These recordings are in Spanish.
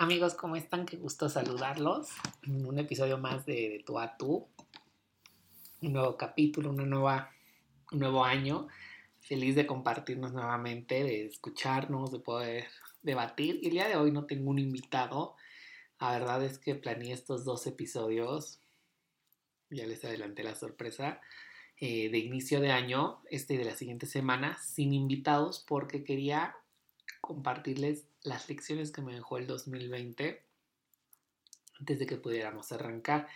Amigos, ¿cómo están? Qué gusto saludarlos. Un episodio más de, de Tú a Tú. Un nuevo capítulo, una nueva, un nuevo año. Feliz de compartirnos nuevamente, de escucharnos, de poder debatir. Y el día de hoy no tengo un invitado. La verdad es que planeé estos dos episodios. Ya les adelanté la sorpresa. Eh, de inicio de año, este y de la siguiente semana, sin invitados, porque quería compartirles las lecciones que me dejó el 2020 antes de que pudiéramos arrancar.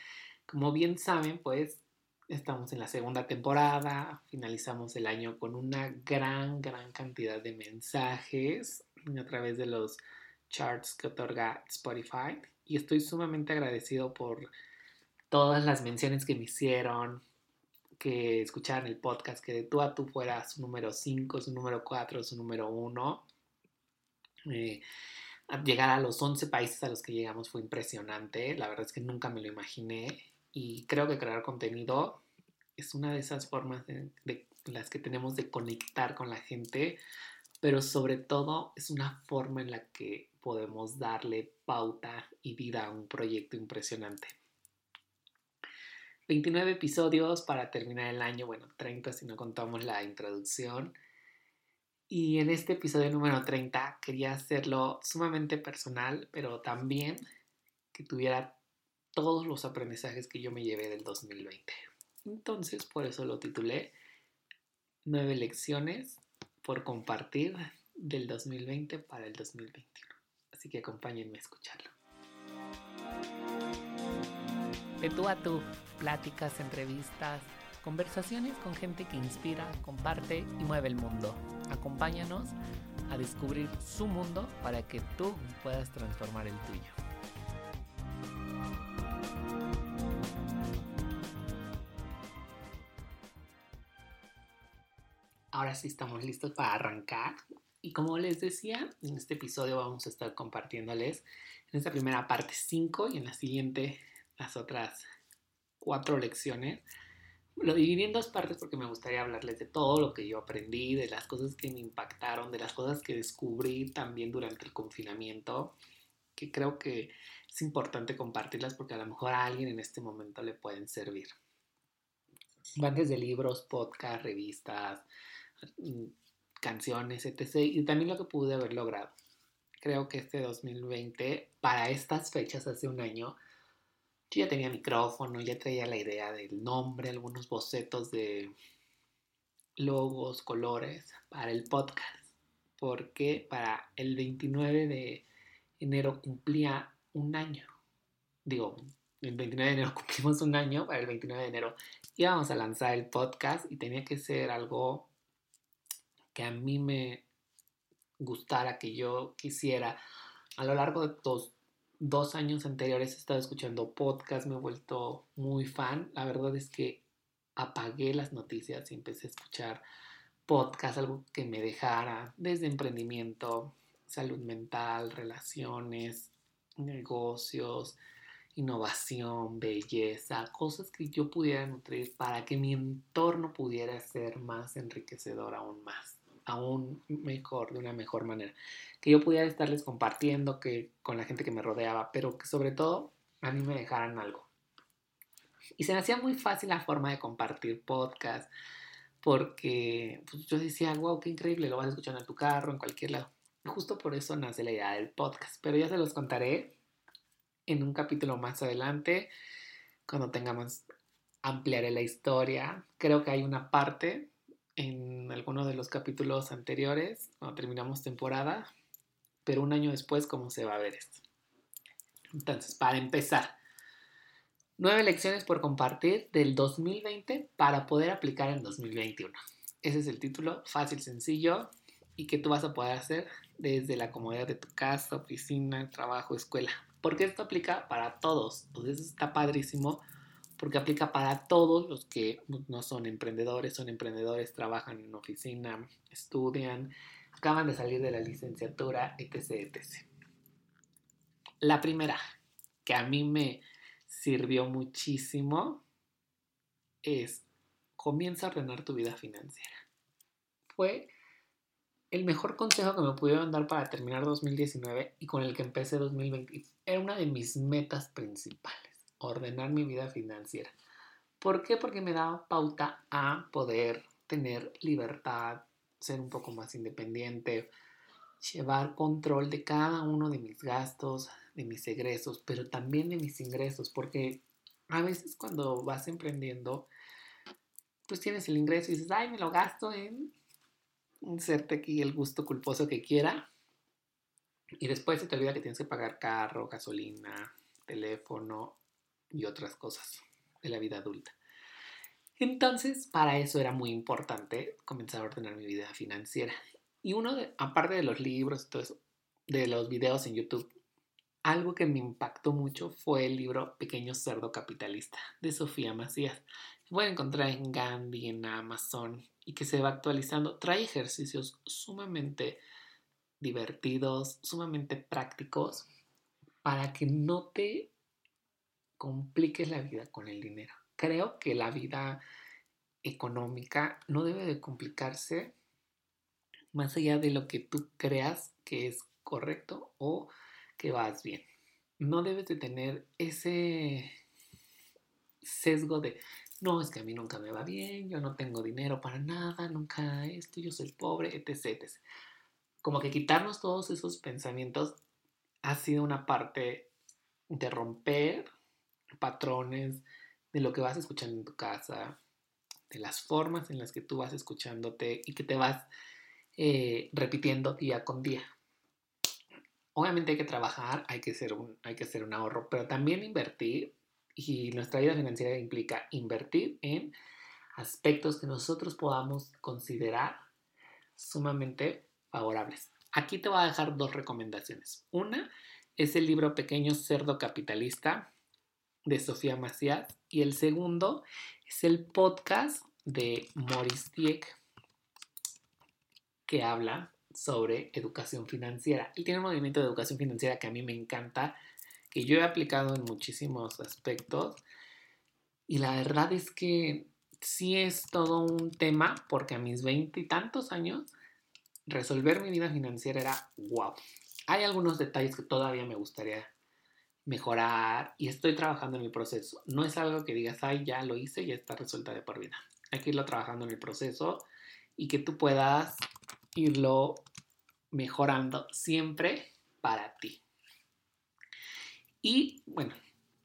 Como bien saben, pues estamos en la segunda temporada, finalizamos el año con una gran, gran cantidad de mensajes a través de los charts que otorga Spotify y estoy sumamente agradecido por todas las menciones que me hicieron, que escucharan el podcast, que de tú a tú fuera su número 5, su número 4, su número 1 eh, llegar a los 11 países a los que llegamos fue impresionante. La verdad es que nunca me lo imaginé. Y creo que crear contenido es una de esas formas de, las que tenemos de conectar con la gente. Pero sobre todo es una forma en la que podemos darle pauta y vida a un proyecto impresionante. 29 episodios para terminar el año, bueno, 30 si no contamos la introducción. Y en este episodio número 30 quería hacerlo sumamente personal, pero también que tuviera todos los aprendizajes que yo me llevé del 2020. Entonces, por eso lo titulé Nueve lecciones por compartir del 2020 para el 2021. Así que acompáñenme a escucharlo. De tú a tú, pláticas, entrevistas, conversaciones con gente que inspira, comparte y mueve el mundo. Acompáñanos a descubrir su mundo para que tú puedas transformar el tuyo. Ahora sí estamos listos para arrancar. Y como les decía, en este episodio vamos a estar compartiéndoles en esta primera parte 5 y en la siguiente las otras cuatro lecciones lo dividí en dos partes porque me gustaría hablarles de todo lo que yo aprendí, de las cosas que me impactaron, de las cosas que descubrí también durante el confinamiento, que creo que es importante compartirlas porque a lo mejor a alguien en este momento le pueden servir. Van desde libros, podcasts, revistas, mm, canciones, etc. Y también lo que pude haber logrado. Creo que este 2020, para estas fechas hace un año, yo ya tenía micrófono, ya traía la idea del nombre, algunos bocetos de logos, colores para el podcast. Porque para el 29 de enero cumplía un año. Digo, el 29 de enero cumplimos un año, para el 29 de enero íbamos a lanzar el podcast y tenía que ser algo que a mí me gustara, que yo quisiera. A lo largo de todos dos años anteriores he estado escuchando podcast, me he vuelto muy fan. La verdad es que apagué las noticias y empecé a escuchar podcast, algo que me dejara desde emprendimiento, salud mental, relaciones, negocios, innovación, belleza, cosas que yo pudiera nutrir para que mi entorno pudiera ser más enriquecedor aún más aún mejor, de una mejor manera. Que yo pudiera estarles compartiendo que, con la gente que me rodeaba, pero que sobre todo a mí me dejaran algo. Y se me hacía muy fácil la forma de compartir podcast, porque pues, yo decía, wow, qué increíble, lo vas a escuchar en tu carro, en cualquier lado. Y justo por eso nace la idea del podcast, pero ya se los contaré en un capítulo más adelante, cuando tengamos, ampliaré la historia. Creo que hay una parte en alguno de los capítulos anteriores, cuando terminamos temporada, pero un año después, ¿cómo se va a ver esto? Entonces, para empezar, nueve lecciones por compartir del 2020 para poder aplicar en 2021. Ese es el título, fácil, sencillo y que tú vas a poder hacer desde la comodidad de tu casa, oficina, trabajo, escuela. Porque esto aplica para todos. Entonces está padrísimo porque aplica para todos los que no son emprendedores, son emprendedores, trabajan en oficina, estudian, acaban de salir de la licenciatura, etc. etc. La primera, que a mí me sirvió muchísimo, es comienza a ordenar tu vida financiera. Fue el mejor consejo que me pudieron dar para terminar 2019 y con el que empecé 2020 era una de mis metas principales, ordenar mi vida financiera. ¿Por qué? Porque me daba pauta a poder tener libertad, ser un poco más independiente, llevar control de cada uno de mis gastos, de mis egresos, pero también de mis ingresos, porque a veces cuando vas emprendiendo, pues tienes el ingreso y dices, ay, me lo gasto en inserte aquí el gusto culposo que quiera. Y después se te olvida que tienes que pagar carro, gasolina, teléfono y otras cosas de la vida adulta. Entonces, para eso era muy importante comenzar a ordenar mi vida financiera. Y uno, de, aparte de los libros todo eso, de los videos en YouTube, algo que me impactó mucho fue el libro Pequeño Cerdo Capitalista de Sofía Macías. Lo pueden encontrar en Gandhi, en Amazon y que se va actualizando. Trae ejercicios sumamente divertidos, sumamente prácticos para que no te compliques la vida con el dinero. Creo que la vida económica no debe de complicarse más allá de lo que tú creas que es correcto o que vas bien. No debes de tener ese sesgo de, no, es que a mí nunca me va bien, yo no tengo dinero para nada, nunca esto, yo soy pobre, etc. etc. Como que quitarnos todos esos pensamientos ha sido una parte de romper patrones de lo que vas escuchando en tu casa, de las formas en las que tú vas escuchándote y que te vas eh, repitiendo día con día. Obviamente hay que trabajar, hay que, hacer un, hay que hacer un ahorro, pero también invertir y nuestra vida financiera implica invertir en aspectos que nosotros podamos considerar sumamente favorables. Aquí te voy a dejar dos recomendaciones. Una es el libro Pequeño Cerdo Capitalista de Sofía Macías y el segundo es el podcast de Maurice Dieck que habla sobre educación financiera. Él tiene un movimiento de educación financiera que a mí me encanta, que yo he aplicado en muchísimos aspectos. Y la verdad es que sí es todo un tema, porque a mis veintitantos años, resolver mi vida financiera era wow. Hay algunos detalles que todavía me gustaría mejorar y estoy trabajando en mi proceso. No es algo que digas, ay, ya lo hice, ya está resuelta de por vida. Hay que irlo trabajando en el proceso y que tú puedas irlo mejorando siempre para ti. Y bueno,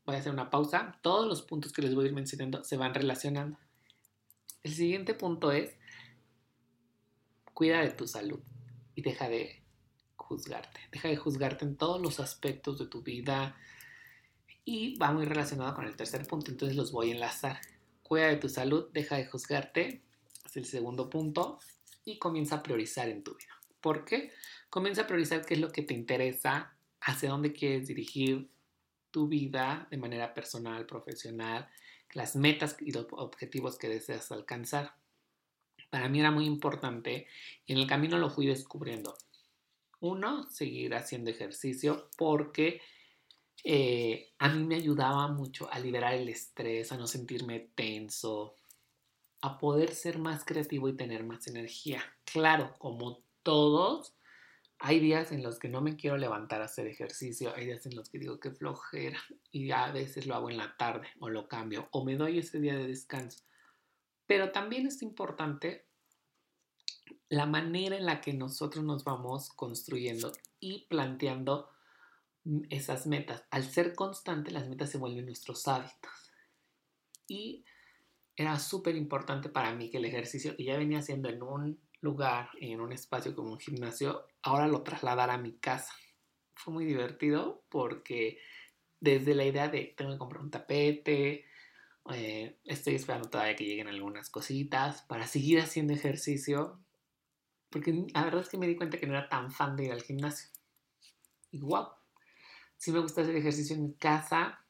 voy a hacer una pausa. Todos los puntos que les voy a ir mencionando se van relacionando. El siguiente punto es, cuida de tu salud y deja de juzgarte. Deja de juzgarte en todos los aspectos de tu vida. Y va muy relacionado con el tercer punto, entonces los voy a enlazar. Cuida de tu salud, deja de juzgarte. Es el segundo punto y comienza a priorizar en tu vida. ¿Por qué? Comienza a priorizar qué es lo que te interesa, hacia dónde quieres dirigir tu vida de manera personal, profesional, las metas y los objetivos que deseas alcanzar. Para mí era muy importante y en el camino lo fui descubriendo. Uno, seguir haciendo ejercicio porque eh, a mí me ayudaba mucho a liberar el estrés, a no sentirme tenso, a poder ser más creativo y tener más energía. Claro, como todos, hay días en los que no me quiero levantar a hacer ejercicio, hay días en los que digo que flojera y a veces lo hago en la tarde o lo cambio o me doy ese día de descanso. Pero también es importante la manera en la que nosotros nos vamos construyendo y planteando esas metas. Al ser constante, las metas se vuelven nuestros hábitos. Y era súper importante para mí que el ejercicio que ya venía haciendo en un lugar, en un espacio como un gimnasio, ahora lo trasladara a mi casa. Fue muy divertido porque desde la idea de tengo que comprar un tapete, eh, estoy esperando todavía que lleguen algunas cositas para seguir haciendo ejercicio, porque la verdad es que me di cuenta que no era tan fan de ir al gimnasio. Y wow, sí me gusta hacer ejercicio en mi casa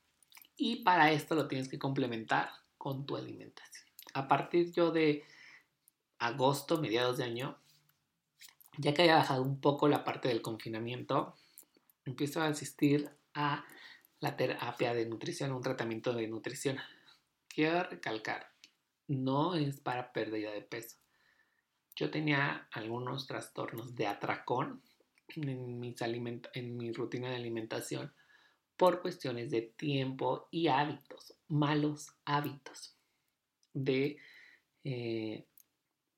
y para esto lo tienes que complementar con tu alimentación. A partir yo de agosto, mediados de año, ya que haya bajado un poco la parte del confinamiento, empiezo a asistir a la terapia de nutrición, un tratamiento de nutrición. Quiero recalcar, no es para pérdida de peso. Yo tenía algunos trastornos de atracón en, mi rutina de alimentación por cuestiones de tiempo y hábitos, malos hábitos de, eh,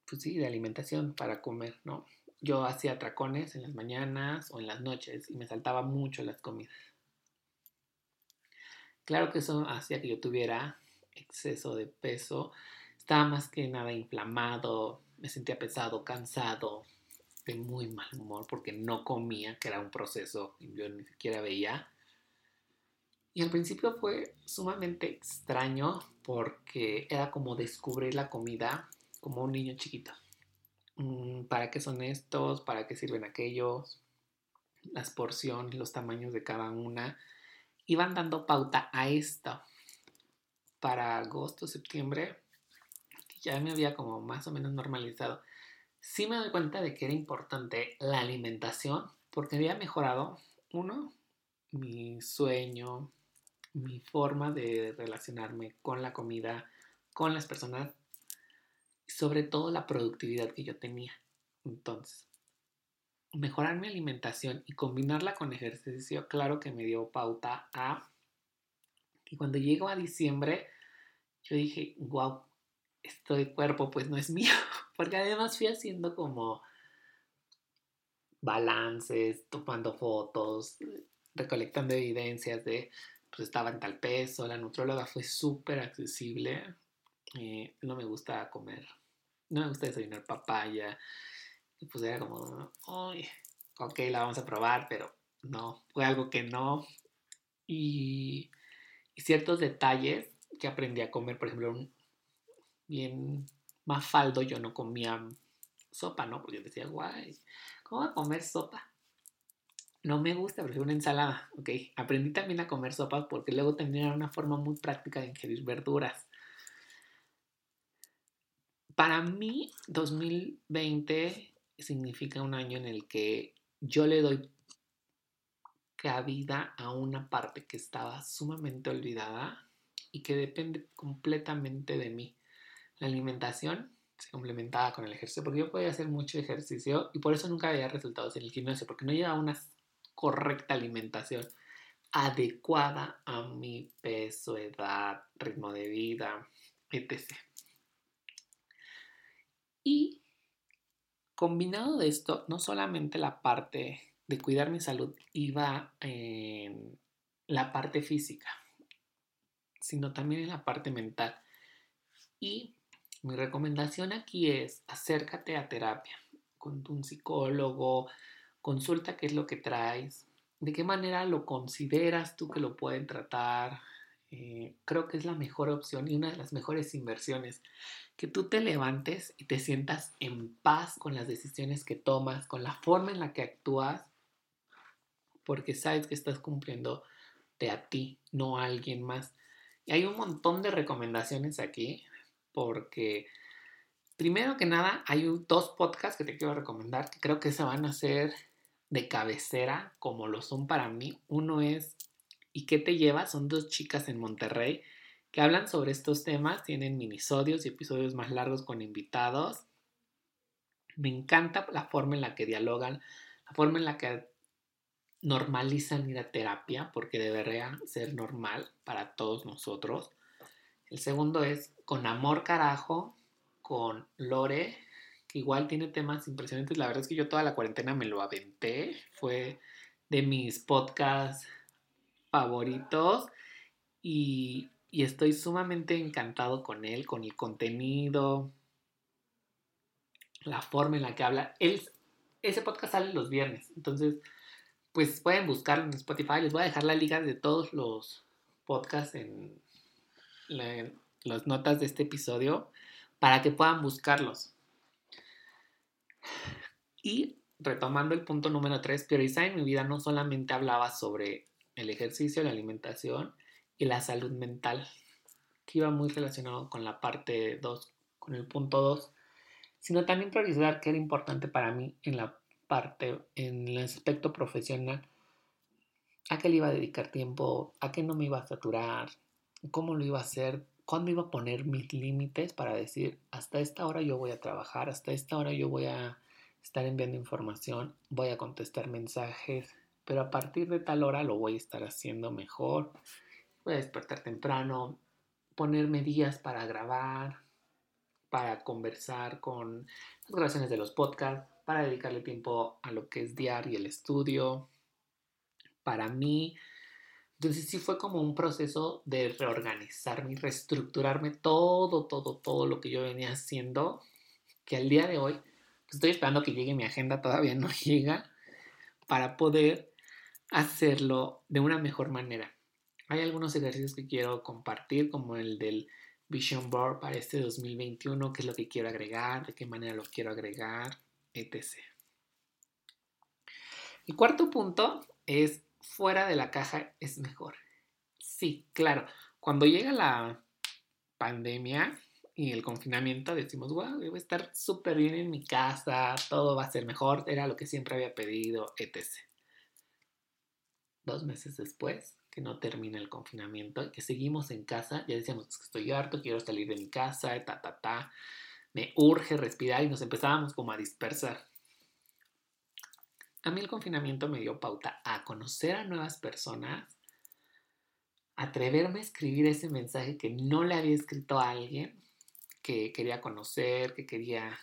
pues sí, de alimentación para comer, ¿no? Yo hacía atracones en las mañanas o en las noches y me saltaba mucho las comidas. Claro que eso hacía que yo tuviera exceso de peso, estaba más que nada inflamado, me sentía pesado, cansado, de muy mal humor porque no comía, que era un proceso que yo ni siquiera veía. Y al principio fue sumamente extraño porque era como descubrir la comida como un niño chiquito. Mm, ¿Para qué son estos? ¿Para qué sirven aquellos? Las porciones, los tamaños de cada una. Iban dando pauta a esto. Para agosto, septiembre, ya me había como más o menos normalizado. Sí me doy cuenta de que era importante la alimentación porque había mejorado, uno, mi sueño, mi forma de relacionarme con la comida, con las personas y sobre todo la productividad que yo tenía. Entonces, mejorar mi alimentación y combinarla con ejercicio, claro que me dio pauta a que cuando llego a diciembre, yo dije, wow, este cuerpo pues no es mío, porque además fui haciendo como balances, tomando fotos, recolectando evidencias de pues estaba en tal peso, la nutróloga fue súper accesible, eh, no me gusta comer, no me gusta desayunar papaya, y pues era como, ok, la vamos a probar, pero no, fue algo que no, y, y ciertos detalles que aprendí a comer, por ejemplo, un, bien faldo, yo no comía sopa, ¿no? Porque yo decía, guay, ¿cómo voy a comer sopa? No me gusta, prefiero una ensalada, ¿ok? Aprendí también a comer sopa porque luego tenía una forma muy práctica de ingerir verduras. Para mí, 2020 significa un año en el que yo le doy cabida a una parte que estaba sumamente olvidada y que depende completamente de mí. La alimentación se complementaba con el ejercicio, porque yo podía hacer mucho ejercicio y por eso nunca había resultados en el gimnasio, porque no llevaba una correcta alimentación adecuada a mi peso, edad, ritmo de vida, etc. Y combinado de esto, no solamente la parte de cuidar mi salud iba en la parte física, sino también en la parte mental. Y mi recomendación aquí es acércate a terapia con un psicólogo, consulta qué es lo que traes, de qué manera lo consideras tú que lo pueden tratar. Eh, creo que es la mejor opción y una de las mejores inversiones. Que tú te levantes y te sientas en paz con las decisiones que tomas, con la forma en la que actúas, porque sabes que estás cumpliendo de a ti, no a alguien más. Y hay un montón de recomendaciones aquí porque primero que nada hay dos podcasts que te quiero recomendar que creo que se van a hacer de cabecera como lo son para mí. Uno es ¿Y qué te lleva? Son dos chicas en Monterrey que hablan sobre estos temas, tienen minisodios y episodios más largos con invitados. Me encanta la forma en la que dialogan, la forma en la que normalizan ir a terapia, porque debería ser normal para todos nosotros. El segundo es Con Amor Carajo, con Lore, que igual tiene temas impresionantes. La verdad es que yo toda la cuarentena me lo aventé. Fue de mis podcasts favoritos y, estoy sumamente encantado con él, con el contenido, la forma en la que habla. Ese podcast sale los viernes, entonces pues pueden buscarlo en Spotify. Les voy a dejar la liga de todos los podcasts en, las notas de este episodio para que puedan buscarlos. Y retomando el punto número 3, priorizar en mi vida no solamente hablaba sobre el ejercicio, la alimentación y la salud mental, que iba muy relacionado con la parte 2, con el punto 2, sino también priorizar qué era importante para mí en la parte, en el aspecto profesional, a qué le iba a dedicar tiempo, a qué no me iba a saturar, cómo lo iba a hacer, cuándo iba a poner mis límites para decir, hasta esta hora yo voy a trabajar, hasta esta hora yo voy a estar enviando información, voy a contestar mensajes, pero a partir de tal hora lo voy a estar haciendo mejor, voy a despertar temprano, ponerme días para grabar, para conversar con las grabaciones de los podcasts, para dedicarle tiempo a lo que es diario y el estudio. Para mí, entonces sí fue como un proceso de reorganizarme y reestructurarme todo, todo, todo lo que yo venía haciendo, que al día de hoy pues, estoy esperando que llegue mi agenda, todavía no llega, para poder hacerlo de una mejor manera. Hay algunos ejercicios que quiero compartir, como el del Vision Board para este 2021, qué es lo que quiero agregar, de qué manera lo quiero agregar, etc. El cuarto punto es fuera de la caja es mejor. Sí, claro, cuando llega la pandemia y el confinamiento decimos, wow, voy a estar súper bien en mi casa, todo va a ser mejor, era lo que siempre había pedido, etc. Dos meses después, que no termina el confinamiento, que seguimos en casa, ya decíamos, que estoy harto, quiero salir de mi casa, ta, ta, ta, me urge respirar y nos empezábamos como a dispersar. A mí el confinamiento me dio pauta a conocer a nuevas personas, atreverme a escribir ese mensaje que no le había escrito a alguien que quería conocer, que quería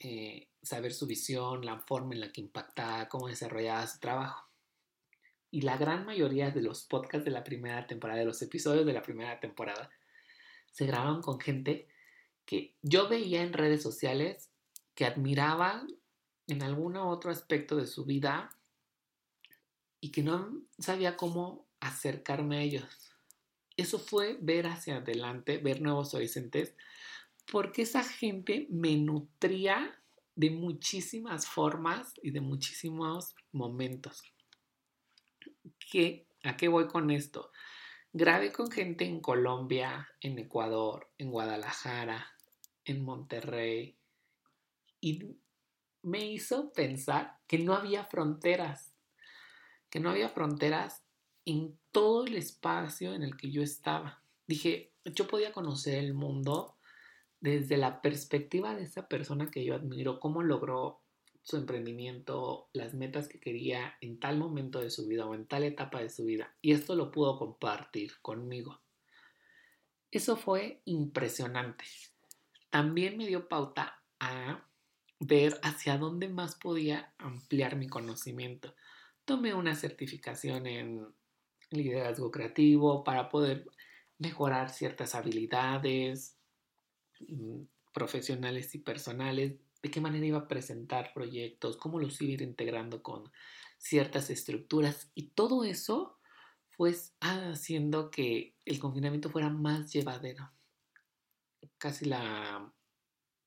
eh, saber su visión, la forma en la que impactaba, cómo desarrollaba su trabajo. Y la gran mayoría de los podcasts de la primera temporada, de los episodios de la primera temporada, se grababan con gente que yo veía en redes sociales que admiraba en algún otro aspecto de su vida y que no sabía cómo acercarme a ellos. Eso fue ver hacia adelante, ver nuevos horizontes, porque esa gente me nutría de muchísimas formas y de muchísimos momentos. ¿Qué, ¿A qué voy con esto? Grabé con gente en Colombia, en Ecuador, en Guadalajara, en Monterrey me hizo pensar que no había fronteras, que no había fronteras en todo el espacio en el que yo estaba. Dije, yo podía conocer el mundo desde la perspectiva de esa persona que yo admiro, cómo logró su emprendimiento, las metas que quería en tal momento de su vida o en tal etapa de su vida. Y esto lo pudo compartir conmigo. Eso fue impresionante. También me dio pauta a ver hacia dónde más podía ampliar mi conocimiento. Tomé una certificación en liderazgo creativo para poder mejorar ciertas habilidades mm, profesionales y personales, de qué manera iba a presentar proyectos, cómo los iba a ir integrando con ciertas estructuras y todo eso fue haciendo que el confinamiento fuera más llevadero. Casi la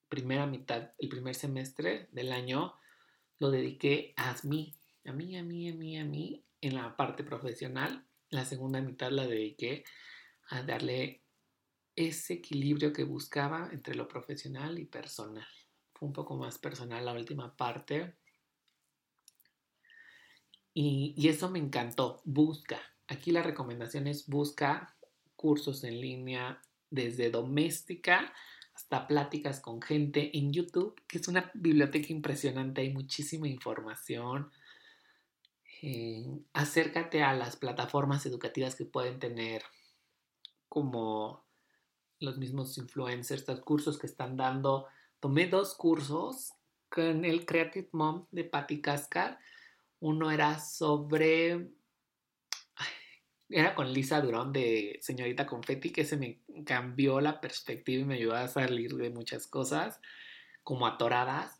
primera mitad, el primer semestre del año, lo dediqué a mí, a mí, a mí, a mí, a mí, en la parte profesional. La segunda mitad la dediqué a darle ese equilibrio que buscaba entre lo profesional y personal. Fue un poco más personal la última parte. Y, y eso me encantó. Busca. Aquí la recomendación es busca cursos en línea desde doméstica hasta pláticas con gente en YouTube, que es una biblioteca impresionante, hay muchísima información. Eh, acércate a las plataformas educativas que pueden tener como los mismos influencers, los cursos que están dando. Tomé dos cursos con el Creative Mom de Patti Cascar. Uno era sobre era con Lisa Durón de Señorita Confetti, que se me cambió la perspectiva y me ayudó a salir de muchas cosas, como atoradas.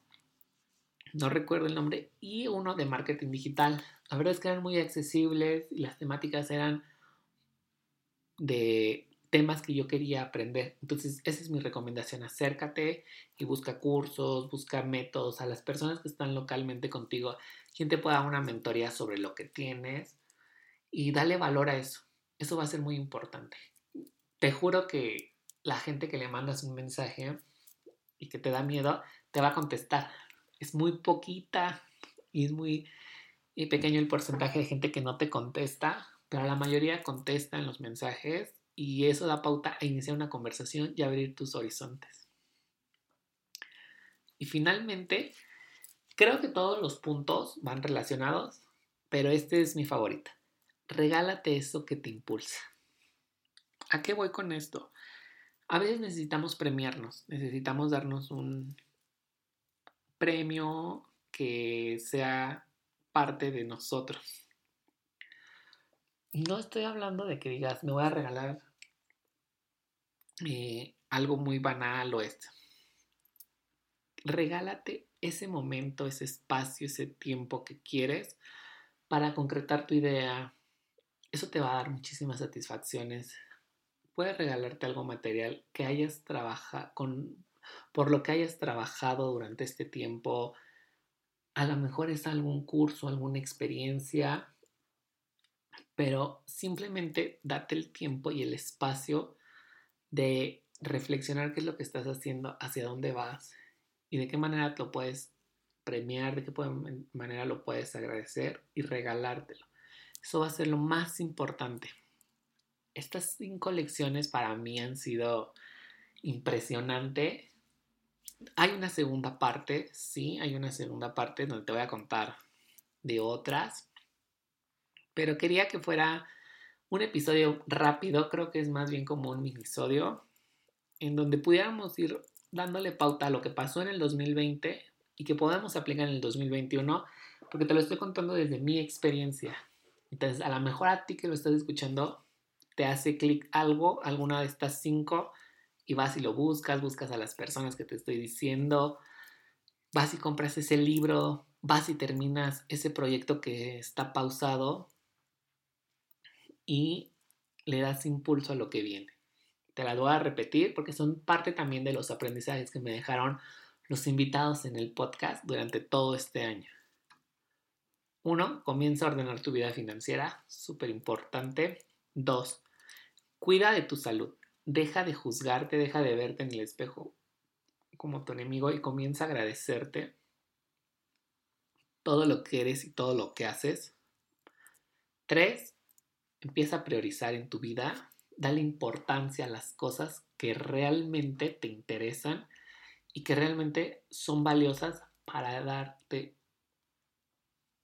No recuerdo el nombre. Y uno de marketing digital. La verdad es que eran muy accesibles y las temáticas eran de temas que yo quería aprender. Entonces, esa es mi recomendación. Acércate y busca cursos, busca métodos a las personas que están localmente contigo, quien te pueda dar una mentoría sobre lo que tienes y dale valor a eso. Eso va a ser muy importante. Te juro que la gente que le mandas un mensaje y que te da miedo, te va a contestar. Es muy poquita y es muy pequeño el porcentaje de gente que no te contesta, pero la mayoría contesta en los mensajes y eso da pauta a iniciar una conversación y abrir tus horizontes. Y finalmente, creo que todos los puntos van relacionados, pero este es mi favorita. Regálate eso que te impulsa. ¿A qué voy con esto? A veces necesitamos premiarnos, necesitamos darnos un premio que sea parte de nosotros. No estoy hablando de que digas, me voy a regalar eh, algo muy banal o esto. Regálate ese momento, ese espacio, ese tiempo que quieres para concretar tu idea. Eso te va a dar muchísimas satisfacciones. Puedes regalarte algo material que hayas trabajado con por lo que hayas trabajado durante este tiempo. A lo mejor es algún curso, alguna experiencia, pero simplemente date el tiempo y el espacio de reflexionar qué es lo que estás haciendo, hacia dónde vas y de qué manera lo puedes premiar, de qué manera lo puedes agradecer y regalártelo. Eso va a ser lo más importante. Estas cinco lecciones para mí han sido impresionante. Hay una segunda parte, sí, hay una segunda parte donde te voy a contar de otras, pero quería que fuera un episodio rápido, creo que es más bien como un minisodio, en donde pudiéramos ir dándole pauta a lo que pasó en el 2020 y que podamos aplicar en el 2021, porque te lo estoy contando desde mi experiencia. Entonces, a lo mejor a ti que lo estás escuchando, te hace clic algo, alguna de estas cinco, y vas y lo buscas, buscas a las personas que te estoy diciendo, vas y compras ese libro, vas y terminas ese proyecto que está pausado y le das impulso a lo que viene. Te la voy a repetir porque son parte también de los aprendizajes que me dejaron los invitados en el podcast durante todo este año. Uno, comienza a ordenar tu vida financiera, súper importante. Dos, cuida de tu salud. Deja de juzgarte, deja de verte en el espejo como tu enemigo y comienza a agradecerte todo lo que eres y todo lo que haces. Tres, empieza a priorizar en tu vida, dale importancia a las cosas que realmente te interesan y que realmente son valiosas para darte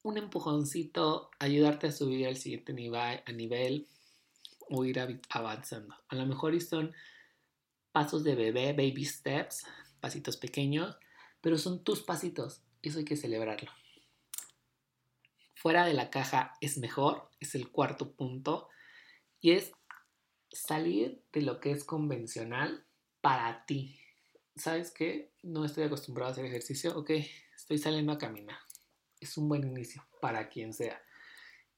un empujoncito, ayudarte a subir al siguiente nivel, o ir avanzando. A lo mejor son pasos de bebé, baby steps, pasitos pequeños, pero son tus pasitos. Eso hay que celebrarlo. Fuera de la caja es mejor, es el cuarto punto, y es salir de lo que es convencional para ti. ¿Sabes qué? No estoy acostumbrado a hacer ejercicio, ok, estoy saliendo a caminar. Es un buen inicio para quien sea.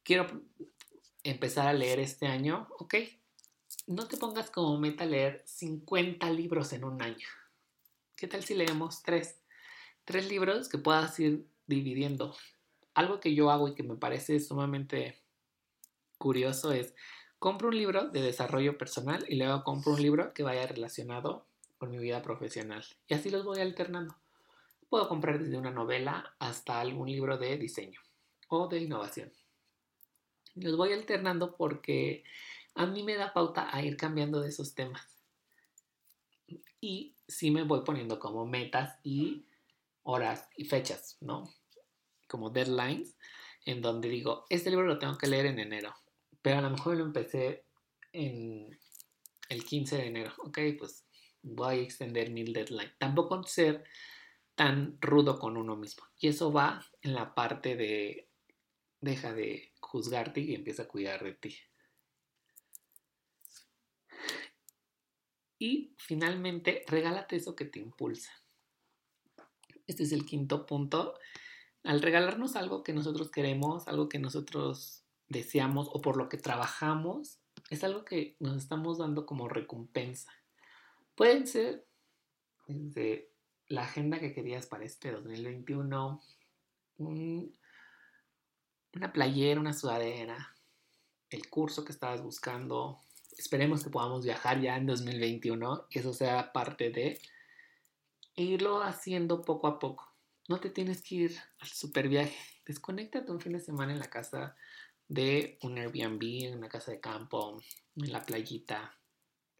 Quiero empezar a leer este año, ok. No te pongas como meta leer 50 libros en un año. ¿Qué tal si leemos tres? Tres libros que puedas ir dividiendo algo que yo hago y que me parece sumamente curioso es, compro un libro de desarrollo personal y luego compro un libro que vaya relacionado con mi vida profesional. Y así los voy alternando. Puedo comprar desde una novela hasta algún libro de diseño o de innovación. Los voy alternando porque a mí me da pauta a ir cambiando de esos temas. Y sí me voy poniendo como metas y horas y fechas, ¿no? como deadlines en donde digo, este libro lo tengo que leer en enero, pero a lo mejor lo empecé en el 15 de enero, ok, pues voy a extender mi deadline. Tampoco ser tan rudo con uno mismo. Y eso va en la parte de deja de juzgarte y empieza a cuidar de ti. Y finalmente, regálate eso que te impulsa. Este es el quinto punto al regalarnos algo que nosotros queremos, algo que nosotros deseamos o por lo que trabajamos, es algo que nos estamos dando como recompensa. Pueden ser desde la agenda que querías para este 2021, una playera, una sudadera, el curso que estabas buscando. Esperemos que podamos viajar ya en 2021 y eso sea parte de irlo haciendo poco a poco. No te tienes que ir al super viaje. Desconéctate un fin de semana en la casa de un Airbnb, en una casa de campo, en la playita.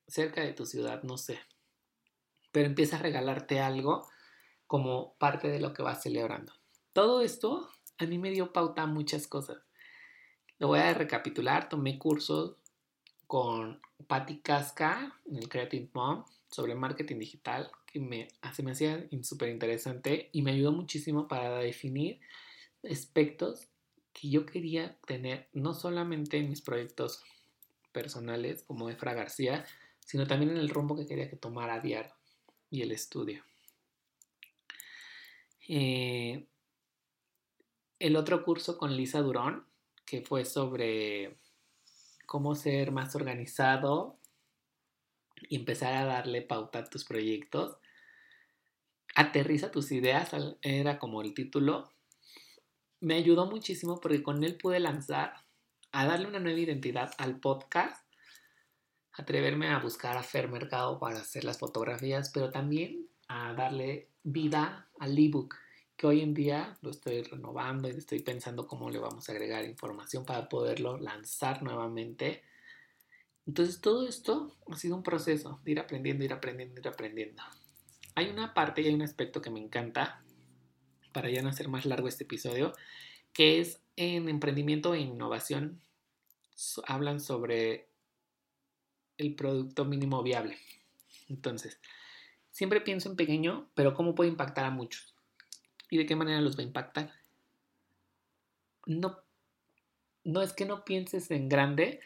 cerca de tu ciudad, no sé. Pero empieza a regalarte algo como parte de lo que vas celebrando. Todo esto a mí me dio pauta a muchas cosas. Lo voy a recapitular. Tomé cursos con Patti Casca en el Creative Mom sobre marketing digital que me, se me hacía súper interesante y me ayudó muchísimo para definir aspectos que yo quería tener no solamente en mis proyectos personales como Efra García, sino también en el rumbo que quería que tomara a diario y el estudio. Eh, el otro curso con Lisa Durón, que fue sobre cómo ser más organizado y empezar a darle pauta a tus proyectos. Aterriza tus ideas, era como el título. Me ayudó muchísimo porque con él pude lanzar, a darle una nueva identidad al podcast, atreverme a buscar a Fer Mercado para hacer las fotografías, pero también a darle vida al ebook que hoy en día lo estoy renovando y estoy pensando cómo le vamos a agregar información para poderlo lanzar nuevamente. Entonces todo esto ha sido un proceso de ir aprendiendo, ir aprendiendo, ir aprendiendo. Hay una parte y hay un aspecto que me encanta, para ya no hacer más largo este episodio, que es en emprendimiento e innovación. Hablan sobre el producto mínimo viable. Entonces, siempre pienso en pequeño, pero cómo puede impactar a muchos y de qué manera los va a impactar. No, no es que no pienses en grande,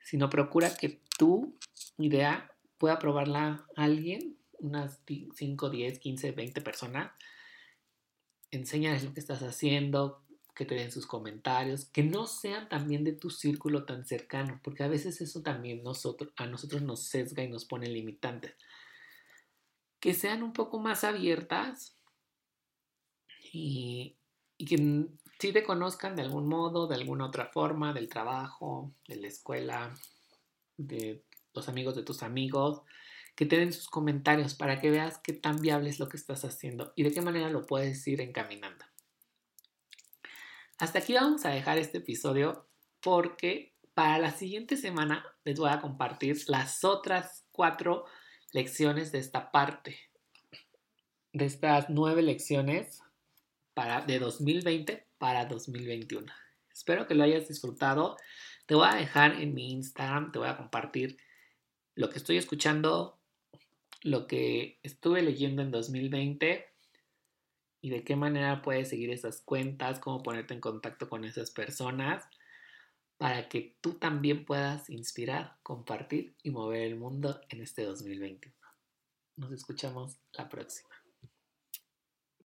sino procura que tu idea pueda probarla a alguien, unas 5, 10, 15, 20 personas. Enséñales lo que estás haciendo, que te den sus comentarios, que no sean también de tu círculo tan cercano, porque a veces eso también nosotros, a nosotros nos sesga y nos pone limitantes. Que sean un poco más abiertas y, que sí te conozcan de algún modo, de alguna otra forma, del trabajo, de la escuela, de los amigos de tus amigos, que te den sus comentarios para que veas qué tan viable es lo que estás haciendo y de qué manera lo puedes ir encaminando. Hasta aquí vamos a dejar este episodio porque para la siguiente semana les voy a compartir las otras cuatro lecciones de esta parte. De estas nueve lecciones para, de 2020 para 2021. Espero que lo hayas disfrutado. Te voy a dejar en mi Instagram, te voy a compartir lo que estoy escuchando, lo que estuve leyendo en 2020 y de qué manera puedes seguir esas cuentas, cómo ponerte en contacto con esas personas para que tú también puedas inspirar, compartir y mover el mundo en este 2021. Nos escuchamos la próxima.